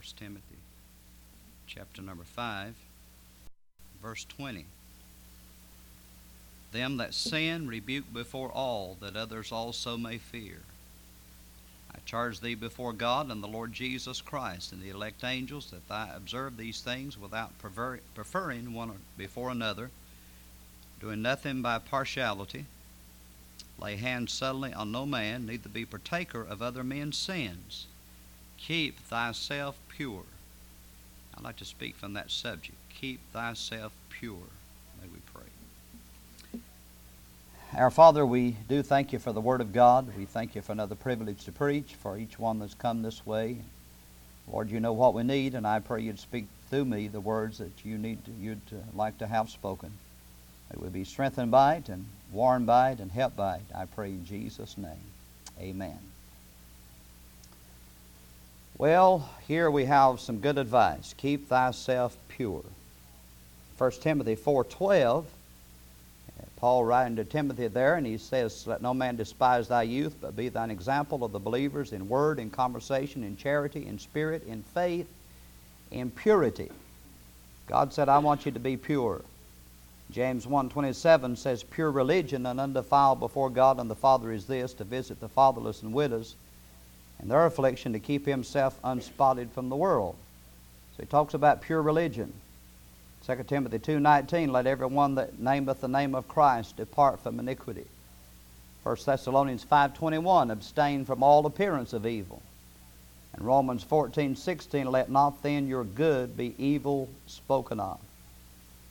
1 Timothy chapter number 5, verse 20. Them that sin rebuke before all, that others also may fear. I charge thee before God and the Lord Jesus Christ and the elect angels that thou observe these things without preferring one before another, doing nothing by partiality. Lay hands suddenly on no man, neither be partaker of other men's sins. Keep thyself pure. I'd like to speak from that subject. Keep thyself pure. May we pray. Our Father, we do thank you for the Word of God. We thank you for another privilege to preach, for each one that's come this way. Lord, you know what we need, and I pray you'd speak through me the words that you need to, you'd uh, like to have spoken. That we be strengthened by it and warned by it and helped by it. I pray in Jesus' name. Amen. Well, here we have some good advice. Keep thyself pure. 1 Timothy 4.12, Paul writing to Timothy there, and he says, Let no man despise thy youth, but be thine example of the believers in word, in conversation, in charity, in spirit, in faith, in purity. God said, I want you to be pure. James 1.27 says, Pure religion and undefiled before God and the Father is this, to visit the fatherless and widows in their affliction, to keep himself unspotted from the world. So he talks about pure religion. 2 Timothy 2.19, Let every one that nameth the name of Christ depart from iniquity. 1 Thessalonians 5.21, Abstain from all appearance of evil. And Romans 14.16, Let not then your good be evil spoken of.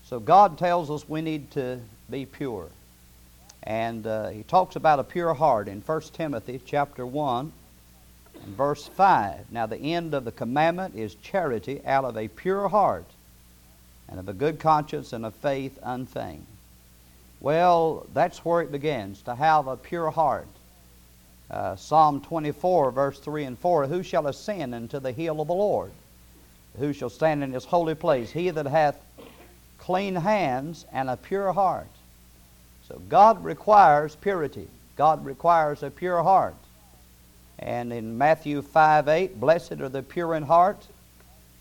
So God tells us we need to be pure. And uh, he talks about a pure heart in 1 Timothy chapter 1 and verse 5. Now the end of the commandment is charity out of a pure heart and of a good conscience and of faith unfeigned. Well, that's where it begins, to have a pure heart. Uh, Psalm 24, verse 3 and 4 Who shall ascend into the hill of the Lord? Who shall stand in his holy place? He that hath clean hands and a pure heart. So God requires purity. God requires a pure heart. And in Matthew 5 8, blessed are the pure in heart,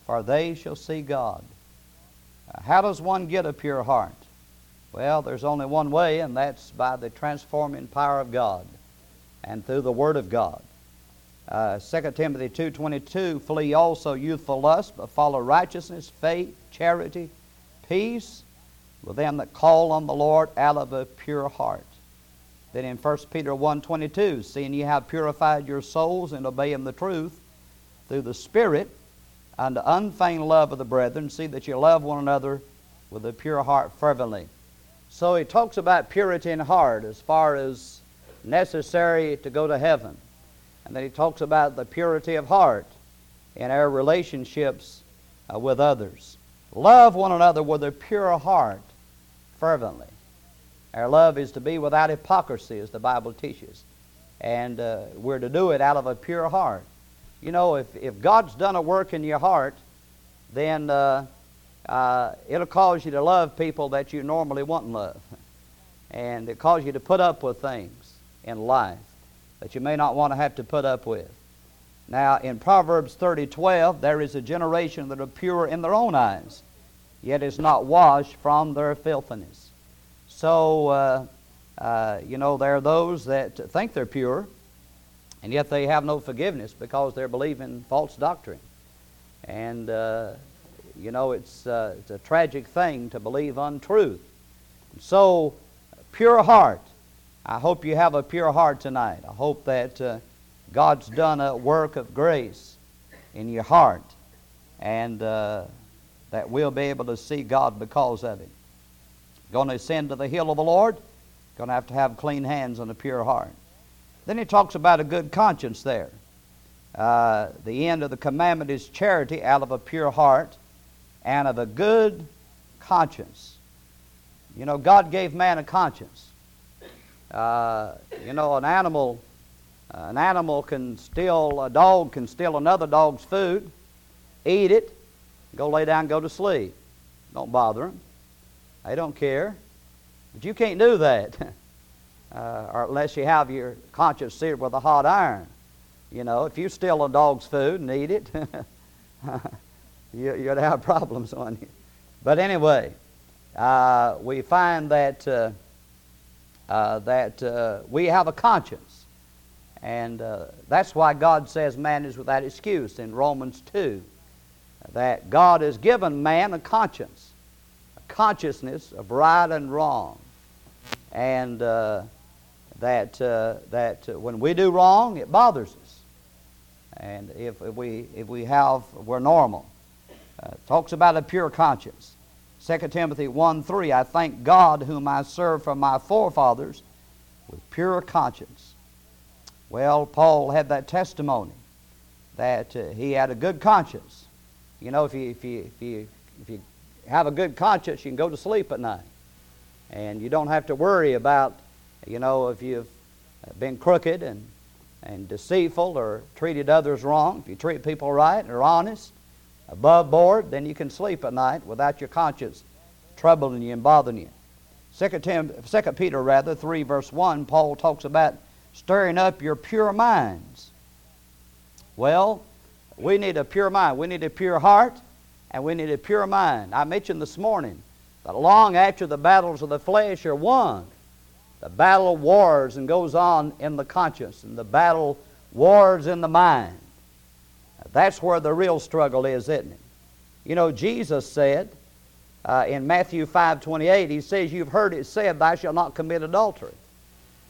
for they shall see God. How does one get a pure heart? Well, there's only one way, and that's by the transforming power of God and through the Word of God. Uh, 2 Timothy 2.22, Flee also youthful lust, but follow righteousness, faith, charity, peace with them that call on the Lord out of a pure heart. Then in 1 Peter 1.22, seeing ye have purified your souls in obeying the truth through the Spirit unto unfeigned love of the brethren, see that you love one another with a pure heart fervently. So he talks about purity in heart as far as necessary to go to heaven. And then he talks about the purity of heart in our relationships uh, with others. Love one another with a pure heart fervently. Our love is to be without hypocrisy, as the Bible teaches. And uh, we're to do it out of a pure heart. You know, if, if God's done a work in your heart, then uh, uh, it'll cause you to love people that you normally wouldn't love. And it causes you to put up with things in life that you may not want to have to put up with. Now, in Proverbs 30 12, there is a generation that are pure in their own eyes, yet is not washed from their filthiness. So, uh, uh, you know, there are those that think they're pure, and yet they have no forgiveness because they're believing false doctrine. And, uh, you know, it's, uh, it's a tragic thing to believe untruth. So, pure heart. I hope you have a pure heart tonight. I hope that uh, God's done a work of grace in your heart, and uh, that we'll be able to see God because of it. Going to ascend to the hill of the Lord, going to have to have clean hands and a pure heart. Then he talks about a good conscience there. Uh, the end of the commandment is charity out of a pure heart and of a good conscience. You know, God gave man a conscience. Uh, you know, an animal uh, an animal can steal, a dog can steal another dog's food, eat it, go lay down, go to sleep. Don't bother them. They don't care. But you can't do that. uh, or unless you have your conscience seared with a hot iron. You know, if you steal a dog's food and eat it, you, to have problems on you. But anyway, uh, we find that, uh, uh, that uh, we have a conscience. And uh, that's why God says man is without excuse in Romans 2. That God has given man a conscience, consciousness of right and wrong. And uh, that, that when we do wrong, it bothers us. And if, if, we, if we have, we're normal. talks about a pure conscience. 2 Timothy 1 3, I thank God whom I serve from my forefathers with pure conscience. Well, Paul had that testimony that uh, he had a good conscience. You know, if you, if, you, if, you, if you have a good conscience, you can go to sleep at night. And you don't have to worry about, you know, if you've been crooked and, and deceitful or treated others wrong. If you treat people right and are honest, above board, then you can sleep at night without your conscience troubling you and bothering you. Second, Tim, Second Peter, rather, 3 verse 1, Paul talks about stirring up your pure minds. Well, we need a pure mind. We need a pure heart, and we need a pure mind. I mentioned this morning that long after the battles of the flesh are won, the battle wars and goes on in the conscience, and the battle wars in the mind. That's where the real struggle is, isn't it? You know, Jesus said uh, in Matthew 5 28, He says, You've heard it said, Thou shalt not commit adultery.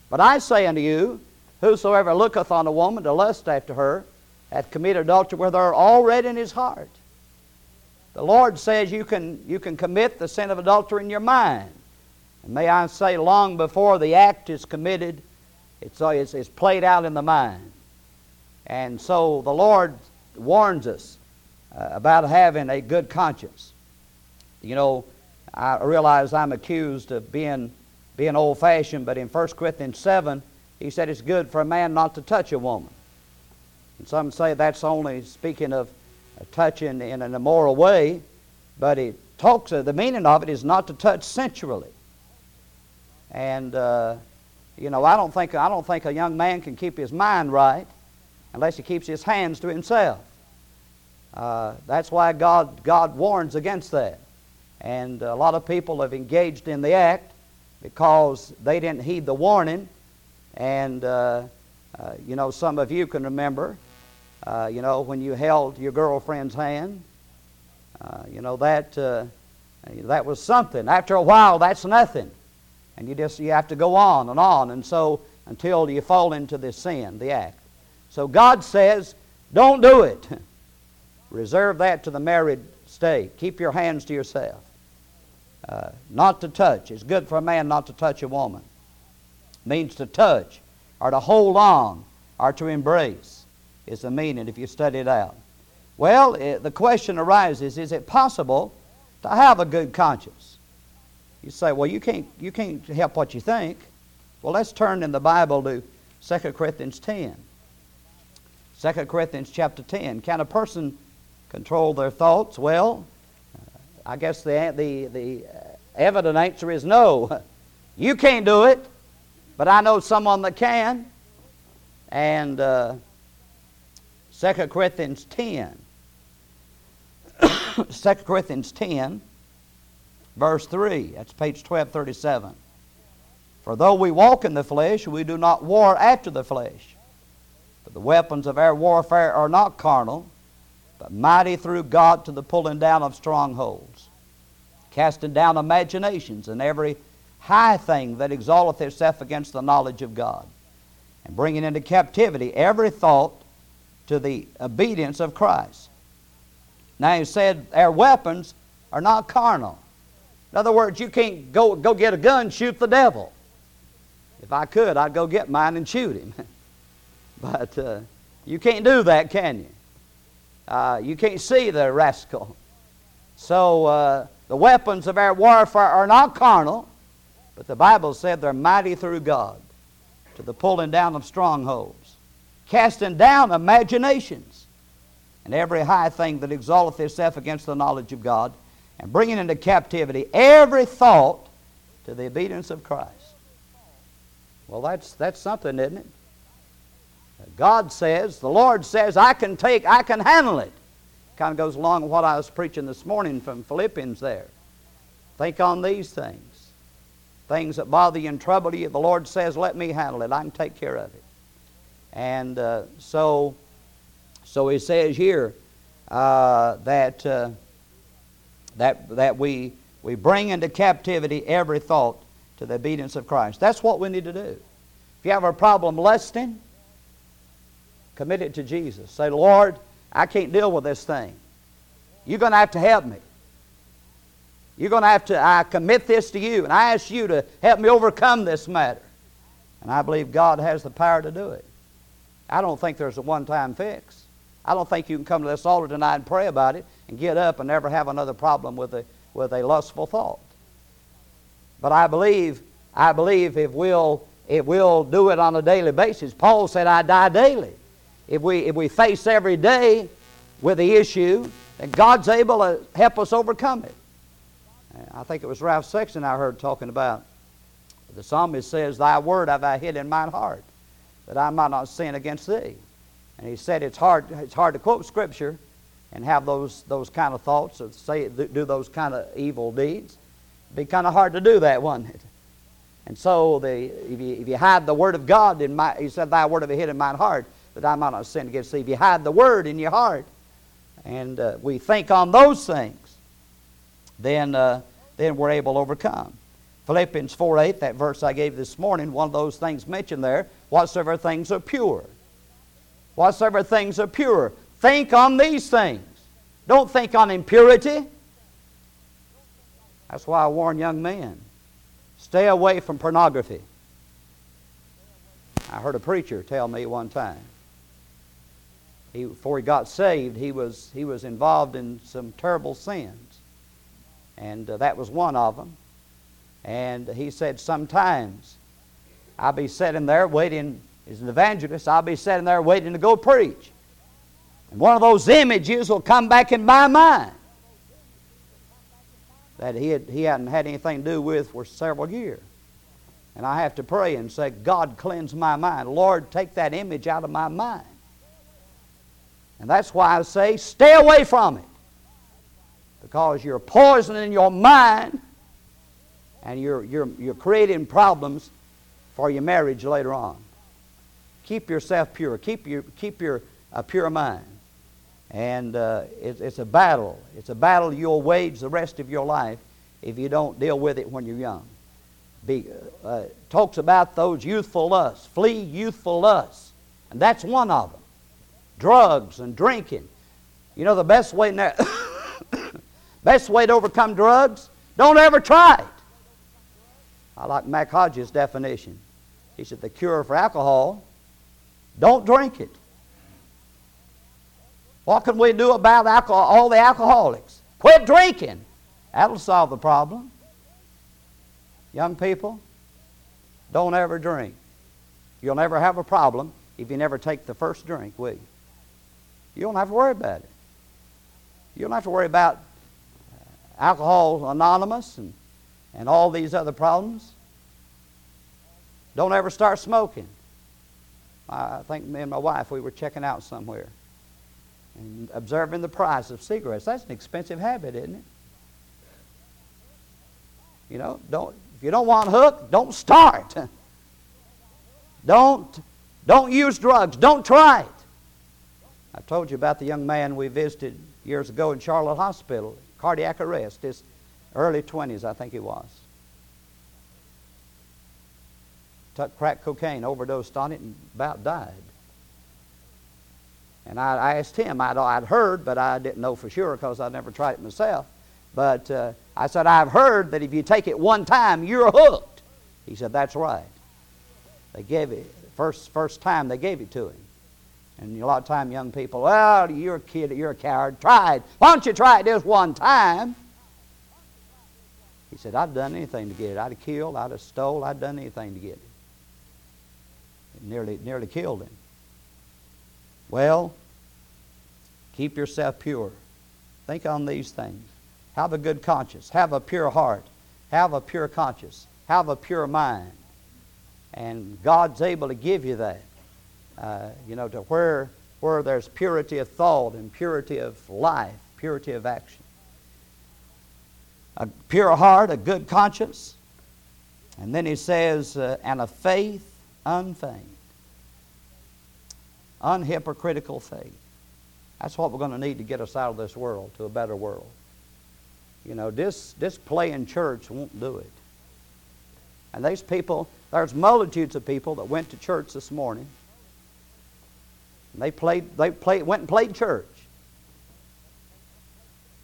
But I say unto you, Whosoever looketh on a woman to lust after her hath committed adultery with her already in his heart. The Lord says you can, you can commit the sin of adultery in your mind. And may I say, long before the act is committed, it's, it's, it's played out in the mind. And so the Lord warns us uh, about having a good conscience. You know, I realize I'm accused of being, being old fashioned, but in 1 Corinthians 7, he said it's good for a man not to touch a woman. And some say that's only speaking of touching in an immoral way, but it talks of the meaning of it is not to touch sensually. And uh, you know, I don't think I don't think a young man can keep his mind right unless he keeps his hands to himself. Uh, that's why God, God warns against that. And a lot of people have engaged in the act because they didn't heed the warning. And, uh, uh, you know, some of you can remember, uh, you know, when you held your girlfriend's hand, uh, you know, that, uh, that was something. After a while, that's nothing. And you just you have to go on and on. And so until you fall into this sin, the act. So God says, don't do it. Reserve that to the married state. Keep your hands to yourself. Uh, not to touch. It's good for a man not to touch a woman. means to touch or to hold on or to embrace is the meaning if you study it out. Well, it, the question arises is it possible to have a good conscience? You say, well, you can't, you can't help what you think. Well, let's turn in the Bible to 2 Corinthians 10. 2 Corinthians chapter 10. Can a person control their thoughts? Well, I guess the, the, the evident answer is no. You can't do it, but I know someone that can. And uh, 2 Corinthians 10. 2 Corinthians 10, verse 3. That's page 1237. For though we walk in the flesh, we do not war after the flesh. For the weapons of our warfare are not carnal but mighty through God to the pulling down of strongholds, casting down imaginations and every high thing that exalteth itself against the knowledge of God, and bringing into captivity every thought to the obedience of Christ. Now he said our weapons are not carnal. In other words, you can't go, go get a gun shoot the devil. If I could, I'd go get mine and shoot him. but uh, you can't do that, can you? Uh, you can't see the rascal. So uh, the weapons of our warfare are not carnal, but the Bible said they're mighty through God to the pulling down of strongholds, casting down imaginations, and every high thing that exalteth itself against the knowledge of God, and bringing into captivity every thought to the obedience of Christ. Well, that's, that's something, isn't it? God says, the Lord says, I can take, I can handle it. Kind of goes along with what I was preaching this morning from Philippians there. Think on these things. Things that bother you and trouble you. The Lord says, let me handle it. I can take care of it. And uh, so, so he says here uh, that, uh, that, that we, we bring into captivity every thought to the obedience of Christ. That's what we need to do. If you have a problem lusting, commit it to Jesus. Say, Lord, I can't deal with this thing. You're going to have to help me. You're going to have to, I commit this to you, and I ask you to help me overcome this matter. And I believe God has the power to do it. I don't think there's a one time fix. I don't think you can come to this altar tonight and pray about it and get up and never have another problem with a, with a lustful thought. But I believe, I believe if we'll, if we'll do it on a daily basis, Paul said, I die daily. If we, if we face every day with the issue, then God's able to help us overcome it. I think it was Ralph Sexton I heard talking about. The psalmist says, Thy word have I hid in mine heart, that I might not sin against thee. And he said it's hard, it's hard to quote Scripture and have those, those kind of thoughts, or say, do those kind of evil deeds. It'd be kind of hard to do that, wouldn't it? And so, the, if, you, if you hide the Word of God in my, he said, Thy word have I hid in mine heart, that I might not sin against thee. If you hide the Word in your heart, and uh, we think on those things, then, uh, then we're able to overcome. Philippians 4 8, that verse I gave this morning, one of those things mentioned there, whatsoever things are pure. Whatsoever things are pure. Think on these things. Don't think on impurity. That's why I warn young men stay away from pornography. I heard a preacher tell me one time. He, before he got saved, he was, he was involved in some terrible sins. And uh, that was one of them. And he said, Sometimes I'll be sitting there waiting, as an evangelist, I'll be sitting there waiting to go preach. And one of those images will come back in my mind that he, had, he hadn't had anything to do with for several years. And I have to pray and say, God, cleanse my mind. Lord, take that image out of my mind. And that's why I say, stay away from it. Because you're poisoning your mind and you're, you're, you're creating problems for your marriage later on. Keep yourself pure. Keep your, keep your uh, pure mind. And uh, it, it's a battle. It's a battle you'll wage the rest of your life if you don't deal with it when you're young. Be, uh, talks about those youthful lusts. Flee youthful lusts. And that's one of them. Drugs and drinking. You know the best way, now, best way to overcome drugs? Don't ever try it. I like Mac Hodges' definition. He said the cure for alcohol, don't drink it. What can we do about alcohol, all the alcoholics? Quit drinking. That'll solve the problem. Young people, don't ever drink. You'll never have a problem if you never take the first drink, will you? You don't have to worry about it. You don't have to worry about uh, Alcohol Anonymous and, and all these other problems. Don't ever start smoking. I think me and my wife, we were checking out somewhere and observing the price of cigarettes. That's an expensive habit, isn't it? You know, don't if you don't want hook, don't start. don't don't use drugs. Don't try it. I told you about the young man we visited years ago in Charlotte Hospital, cardiac arrest, his early 20s, I think he was. Took crack cocaine, overdosed on it, and about died. And I, I asked him, I'd, I'd, heard, but I didn't know for sure because I'd never tried it myself. But uh, I said, I've heard that if you take it one time, you're hooked. He said, That's right. They gave it, first, first time they gave it to him. And a lot of time, young people, well, you're a kid, you're a coward. Try it. Why don't you try it just one time? He said, I'd done anything to get it. I'd have killed, I'd have stole, I'd done anything to get it. It nearly, nearly killed him. Well, keep yourself pure. Think on these things. Have a good conscience. Have a pure heart. Have a pure conscience. Have a pure mind. And God's able to give you that. Uh, you know, to where where there's purity of thought and purity of life, purity of action. A pure heart, a good conscience. And then he says, uh, and a faith unfeigned. Unhypocritical faith. That's what we're going to need to get us out of this world to a better world. You know, this, this playing church won't do it. And these people, there's multitudes of people that went to church this morning. And they played, they played, went and played church.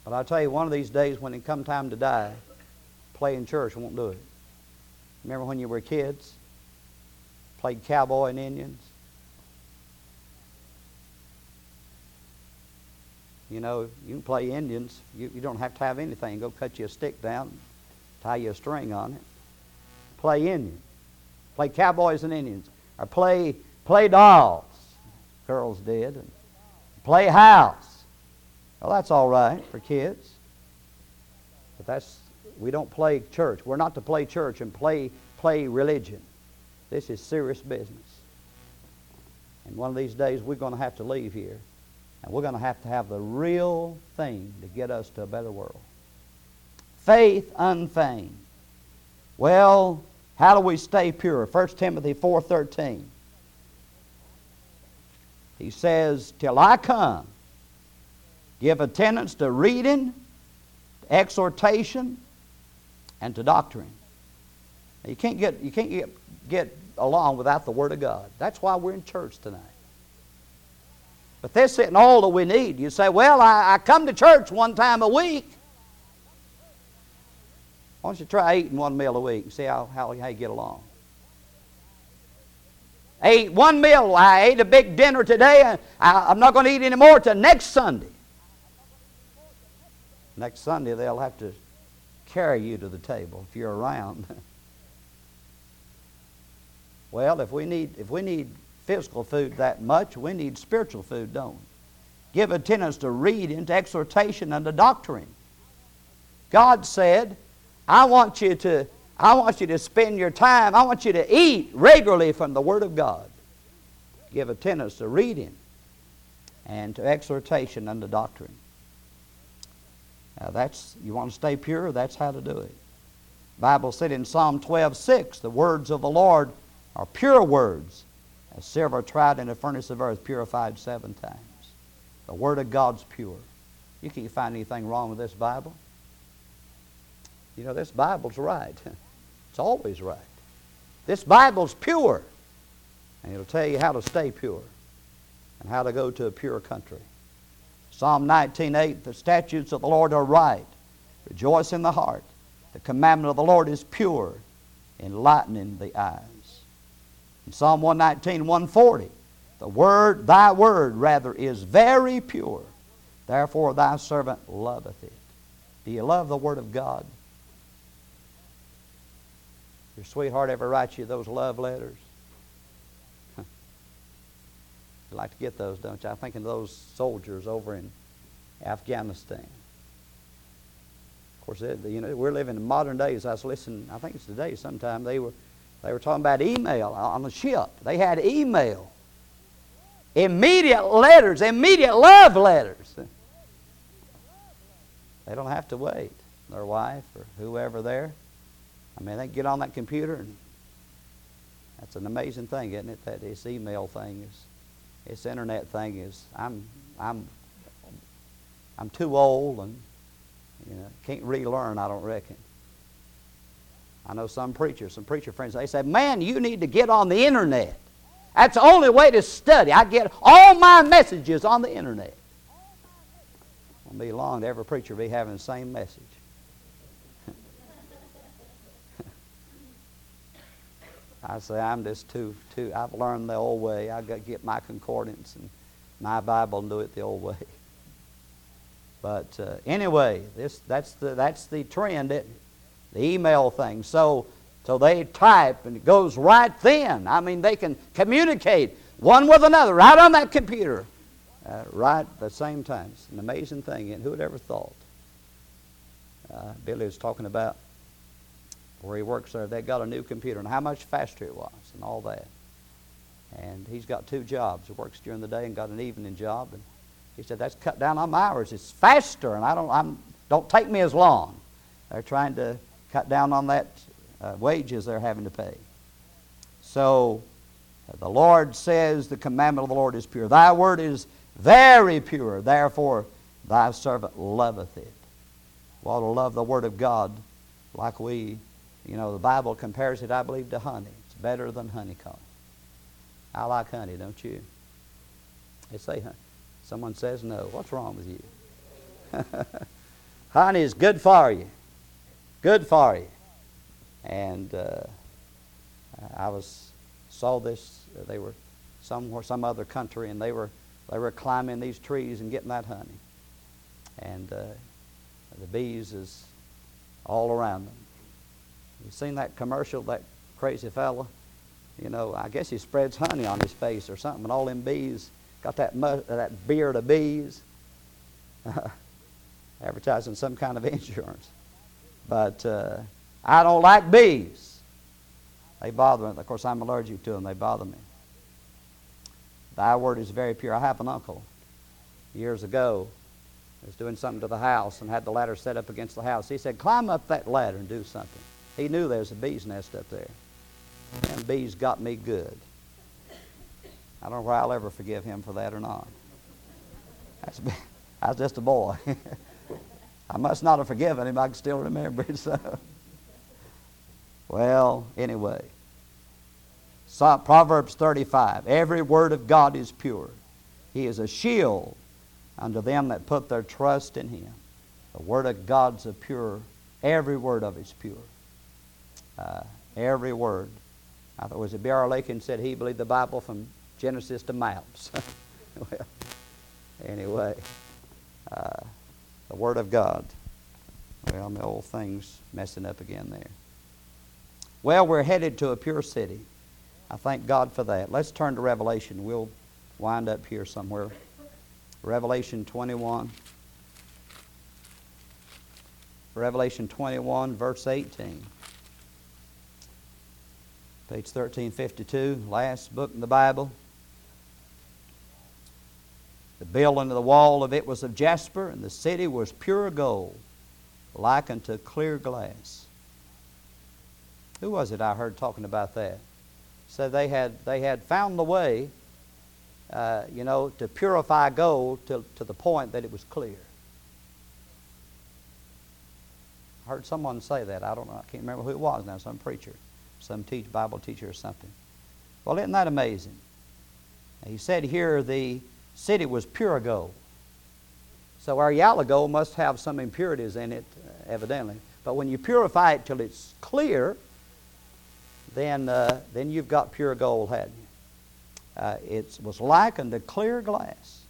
But I'll tell you, one of these days when it come time to die, playing church won't do it. Remember when you were kids? Played cowboy and Indians? You know, you can play Indians. You, you don't have to have anything. Go cut you a stick down, tie you a string on it. Play Indian. Play cowboys and Indians. Or play, play dolls. Girls did. And play house. Well, that's all right for kids. But that's, we don't play church. We're not to play church and play, play religion. This is serious business. And one of these days we're going to have to leave here. And we're going to have to have the real thing to get us to a better world. Faith unfeigned. Well, how do we stay pure? 1 Timothy 4.13. He says, Till I come, give attendance to reading, to exhortation, and to doctrine. Now, you can't get, you can't get, get along without the Word of God. That's why we're in church tonight. But this isn't all that we need. You say, well, I, I come to church one time a week. Why don't you try eating one meal a week and see how, how, how you get along? I ate one meal. I ate a big dinner today. I, I'm not going to eat any more till next Sunday. Next Sunday, they'll have to carry you to the table if you're around. well, if we need, if we need physical food that much, we need spiritual food, don't we? Give attendance to reading, to exhortation, and to doctrine. God said, I want you to I want you to spend your time, I want you to eat regularly from the Word of God. Give attendance to reading and to exhortation and to doctrine. Now that's you want to stay pure, that's how to do it. The Bible said in Psalm 12, 6, the words of the Lord are pure words, as silver tried in the furnace of earth, purified seven times. The Word of God's pure. You can't find anything wrong with this Bible. You know, this Bible's right. It's always right. This Bible's pure. And it'll tell you how to stay pure and how to go to a pure country. Psalm 19:8, the statutes of the Lord are right. Rejoice in the heart. The commandment of the Lord is pure, enlightening the eyes. In Psalm 119, 140, the word, thy word rather, is very pure. Therefore thy servant loveth it. Do you love the word of God? Your sweetheart ever write you those love letters? you like to get those, don't you? I'm thinking of those soldiers over in Afghanistan. Of course, you know, we're living in modern days. I was listening, I think it's today sometime, they were they were talking about email on the ship. They had email. Immediate letters, immediate love letters. They don't have to wait. Their wife or whoever there. I mean, they get on that computer and that's an amazing thing, isn't it? That this email thing is, this internet thing is. I'm, I'm, I'm too old and you know can't relearn. I don't reckon. I know some preachers, some preacher friends, they say, Man, you need to get on the internet. That's the only way to study. I get all my messages on the internet. Won't be long to every preacher be having the same message. I say, I'm just too, too, I've learned the old way. I've got to get my concordance and my Bible and do it the old way. But uh, anyway, this, that's, the, that's the trend, it? the email thing. So, so they type and it goes right then. I mean, they can communicate one with another right on that computer, uh, right at the same time. It's an amazing thing, and who would ever thought? Uh, Billy was talking about where he works there. They got a new computer and how much faster it was and all that. And he's got two jobs. He works during the day and got an evening job. And he said, that's cut down on my hours. It's faster, and I don't, I'm, don't take me as long. They're trying to cut down on that uh, wages they're having to pay. So uh, the Lord says the commandment of the Lord is pure. Thy word is very pure. Therefore, thy servant loveth it. We ought to love the word of God like we, you know, the Bible compares it, I believe, to honey. It's better than honeycomb. I like honey, don't you? They say honey. Someone says no. What's wrong with you? honey is good for you. Good for you. And uh, I was saw this. Uh, they were somewhere, some other country, and they were they were climbing these trees and getting that honey. And uh, the bees is all around them. You seen that commercial? That crazy fella. You know, I guess he spreads honey on his face or something, and all them bees got that mu- that beard of bees. Advertising some kind of insurance. But uh, I don't like bees. They bother me. Of course, I'm allergic to them. They bother me. Thy word is very pure. I have an uncle years ago was doing something to the house and had the ladder set up against the house. He said, Climb up that ladder and do something. He knew there was a bee's nest up there. And bees got me good. I don't know whether I'll ever forgive him for that or not. That's, I was just a boy. I must not have forgiven him. I can still remember it. So. Well, anyway. So, Proverbs 35. Every word of God is pure. He is a shield unto them that put their trust in him. The word of God's a pure. Every word of it's pure. Uh, every word. I thought was it B.R. Lakin said he believed the Bible from Genesis to maps. well, anyway, uh, the Word of God. Well, my old thing's messing up again there. Well, we're headed to a pure city. I thank God for that. Let's turn to Revelation. We'll wind up here somewhere. Revelation 21. Revelation 21, verse 18. Page 1352, last book in the Bible. The building of the wall of it was of jasper, and the city was pure gold, like unto clear glass. Who was it I heard talking about that? Said they had they had found the way, uh, you know, to purify gold to, to the point that it was clear. I heard someone say that. I don't know. I can't remember who it was now. Some preacher some teach Bible teacher or something. Well, isn't that amazing? He said here the city was pure gold. So our yellow gold must have some impurities in it, uh, evidently. But when you purify it till it's clear, then uh, then you've got pure gold, hadn't you? Uh, it was likened to clear glass.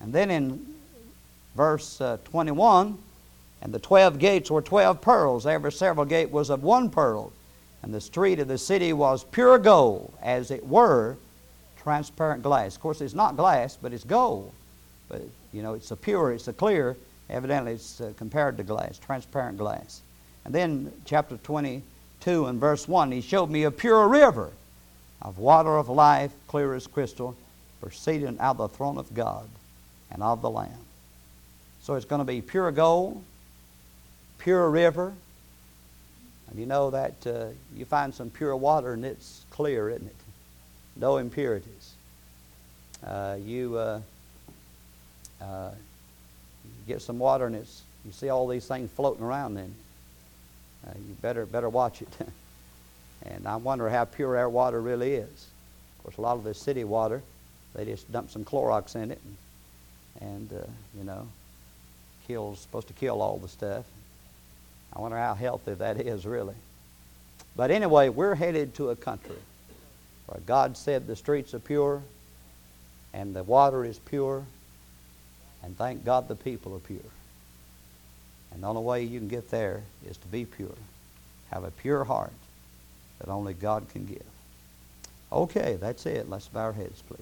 And then in verse uh, 21, and the twelve gates were twelve pearls. Every several gate was of one pearl. And the street of the city was pure gold, as it were transparent glass. Of course, it's not glass, but it's gold. But, you know, it's a pure, it's a clear. Evidently, it's uh, compared to glass, transparent glass. And then, chapter 22 and verse 1, he showed me a pure river of water of life, clear as crystal, proceeding out of the throne of God and of the Lamb. So it's going to be pure gold, pure river, and you know that uh, you find some pure water and it's clear, isn't it? No impurities. Uh, you, uh, uh get some water and it's you see all these things floating around. Then uh, you better better watch it. and I wonder how pure our water really is. Of course, a lot of this city water, they just dump some Clorox in it, and, and you know, kills supposed to kill all the stuff. I wonder how healthy that is, really. But anyway, we're headed to a country where God said the streets are pure and the water is pure, and thank God the people are pure. And the only way you can get there is to be pure. Have a pure heart that only God can give. Okay, that's it. Let's bow our heads, please.